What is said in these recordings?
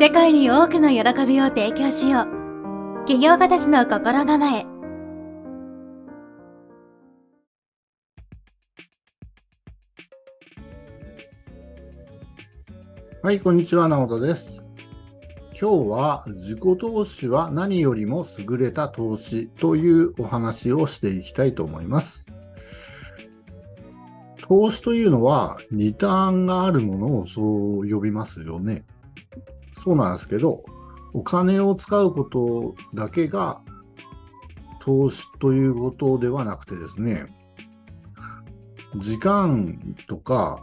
世界に多くの喜びを提供しよう起業家たちの心構えはい、こんにちは、直人です。今日は自己投資は何よりも優れた投資というお話をしていきたいと思います。投資というのはリターンがあるものをそう呼びますよね。そうなんですけど、お金を使うことだけが投資ということではなくてですね、時間とか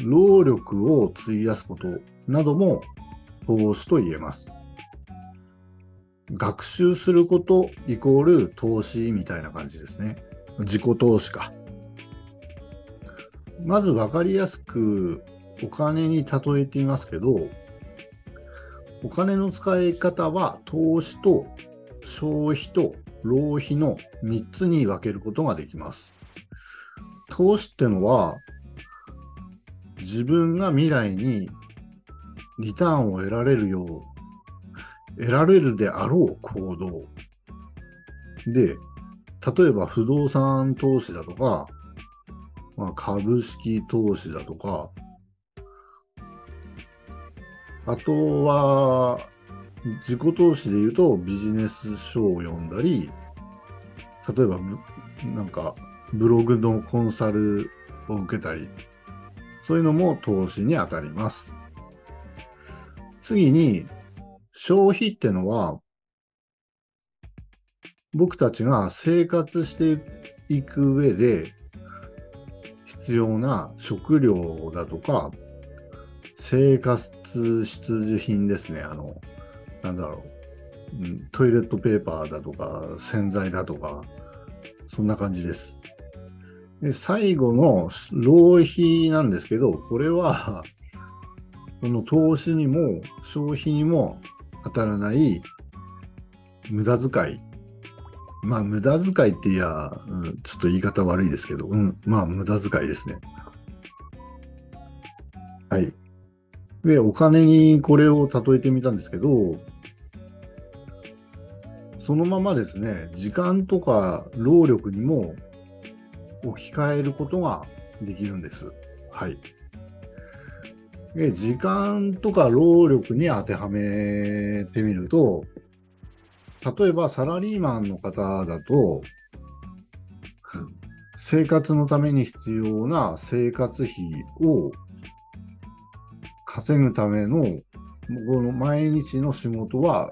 労力を費やすことなども投資と言えます。学習することイコール投資みたいな感じですね。自己投資か。まず分かりやすくお金に例えてみますけど、お金の使い方は投資と消費と浪費の3つに分けることができます。投資ってのは自分が未来にリターンを得られるよう、得られるであろう行動。で、例えば不動産投資だとか、まあ、株式投資だとか、あとは、自己投資で言うとビジネス書を読んだり、例えば、なんか、ブログのコンサルを受けたり、そういうのも投資に当たります。次に、消費ってのは、僕たちが生活していく上で必要な食料だとか、生活必需品ですね。あの、なんだろう。トイレットペーパーだとか、洗剤だとか、そんな感じです。で、最後の浪費なんですけど、これは、この投資にも消費にも当たらない無駄遣い。まあ、無駄遣いっていや、うんちょっと言い方悪いですけど、うん、まあ、無駄遣いですね。はい。で、お金にこれを例えてみたんですけど、そのままですね、時間とか労力にも置き換えることができるんです。はい。で時間とか労力に当てはめてみると、例えばサラリーマンの方だと、生活のために必要な生活費を稼ぐための、この毎日の仕事は、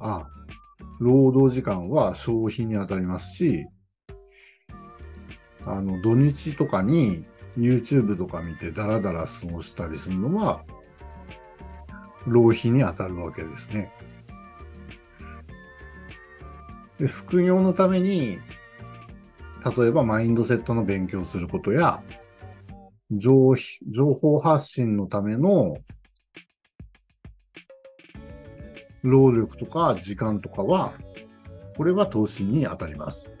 あ、労働時間は消費に当たりますし、あの、土日とかに YouTube とか見てダラダラ過ごしたりするのは、浪費に当たるわけですね。で副業のために、例えばマインドセットの勉強することや、情情報発信のための労力とか時間とかは、これは投資に当たります。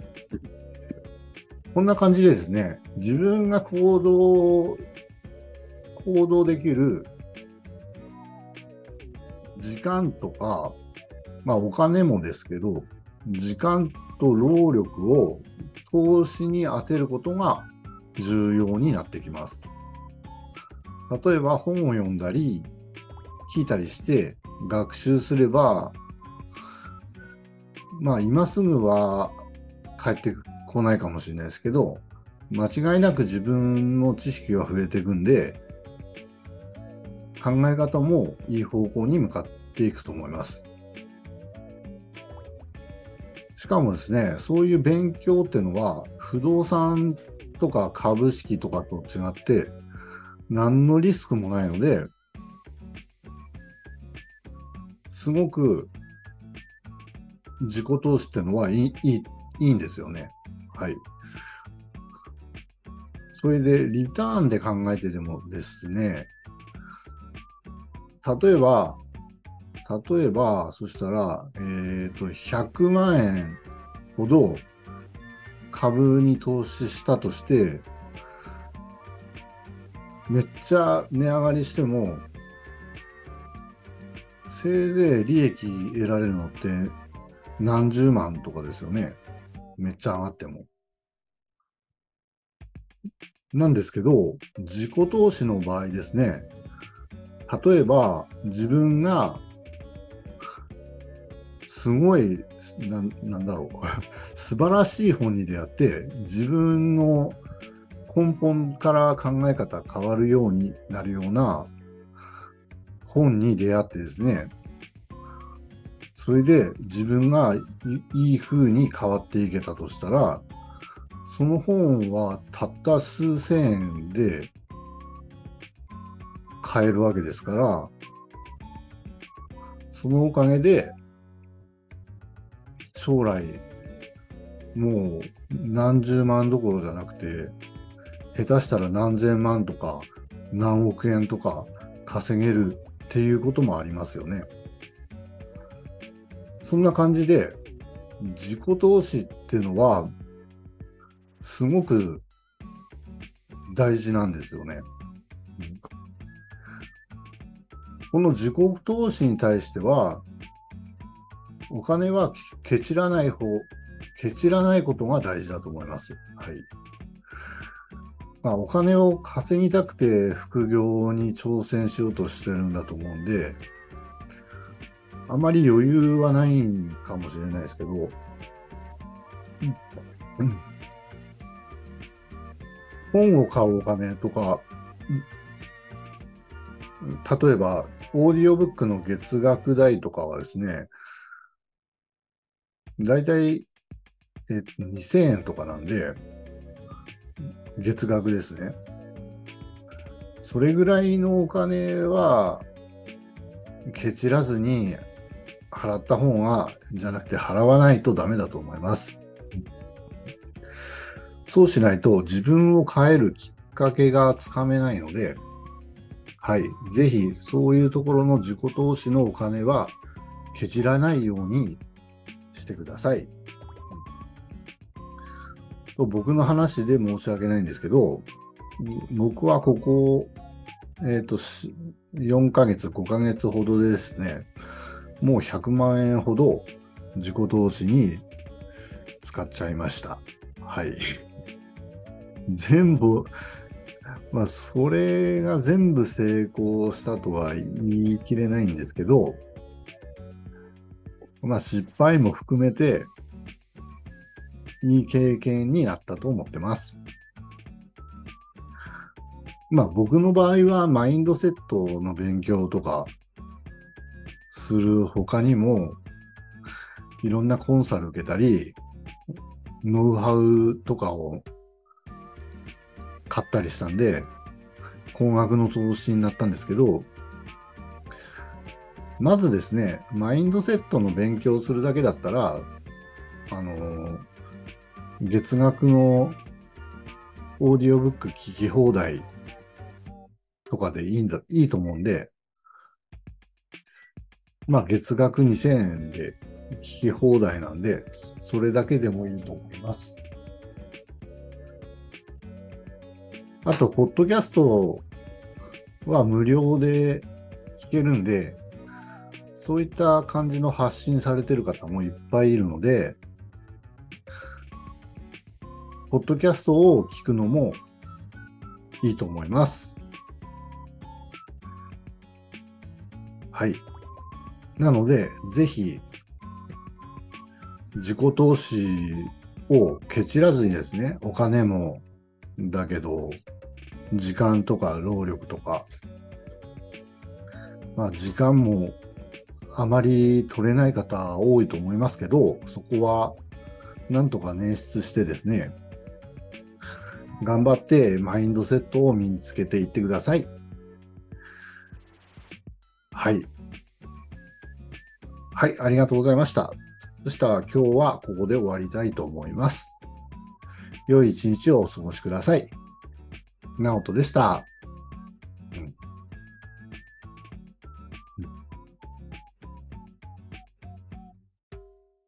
こんな感じでですね、自分が行動、行動できる時間とか、まあお金もですけど、時間と労力を投資に当てることが重要になってきます。例えば本を読んだり、聞いたりして学習すれば、まあ今すぐは帰ってこないかもしれないですけど、間違いなく自分の知識が増えていくんで、考え方もいい方向に向かっていくと思います。しかもですね、そういう勉強っていうのは、不動産とか株式とかと違って、何のリスクもないので、すごく自己投資ってのはいいいいいいんですよね。はい。それで、リターンで考えてでもですね、例えば、例えば、そしたら、えっ、と、100万円ほど株に投資したとして、めっちゃ値上がりしても、せいぜい利益得られるのって何十万とかですよね。めっちゃ上がっても。なんですけど、自己投資の場合ですね、例えば自分がすごいな、なんだろう、素晴らしい本に出会って、自分の根本から考え方変わるようになるような本に出会ってですね、それで自分がいい風に変わっていけたとしたら、その本はたった数千円で買えるわけですから、そのおかげで将来もう何十万どころじゃなくて、下手したら何千万とか何億円とか稼げるっていうこともありますよね。そんな感じで、自己投資っていうのは、すごく大事なんですよね。この自己投資に対しては、お金はケチらない方、ケチらないことが大事だと思います。はい。まあ、お金を稼ぎたくて副業に挑戦しようとしてるんだと思うんで、あまり余裕はないかもしれないですけど、うん、本を買うお金とか、例えば、オーディオブックの月額代とかはですね、だいたい2000円とかなんで、月額ですね。それぐらいのお金は、ケチらずに払った方が、じゃなくて払わないとダメだと思います。そうしないと自分を変えるきっかけがつかめないので、はい。ぜひ、そういうところの自己投資のお金は、けじらないようにしてください。と僕の話で申し訳ないんですけど、僕はここ、えっ、ー、と、4ヶ月、5ヶ月ほどでですね、もう100万円ほど自己投資に使っちゃいました。はい。全部、まあ、それが全部成功したとは言い切れないんですけど、まあ、失敗も含めて、いい経験になったと思ってます。まあ僕の場合はマインドセットの勉強とかする他にもいろんなコンサル受けたりノウハウとかを買ったりしたんで高額の投資になったんですけどまずですねマインドセットの勉強するだけだったらあの月額のオーディオブック聞き放題とかでいいんだ、いいと思うんで、まあ月額2000円で聞き放題なんで、それだけでもいいと思います。あと、ポッドキャストは無料で聞けるんで、そういった感じの発信されてる方もいっぱいいるので、ポッドキャストを聞くのもいいと思います。はい。なので、ぜひ、自己投資をケチらずにですね、お金も、だけど、時間とか労力とか、まあ時間もあまり取れない方多いと思いますけど、そこはなんとか捻出してですね、頑張ってマインドセットを身につけていってください。はい。はい、ありがとうございました。そしたら今日はここで終わりたいと思います。良い一日をお過ごしください。直人でした。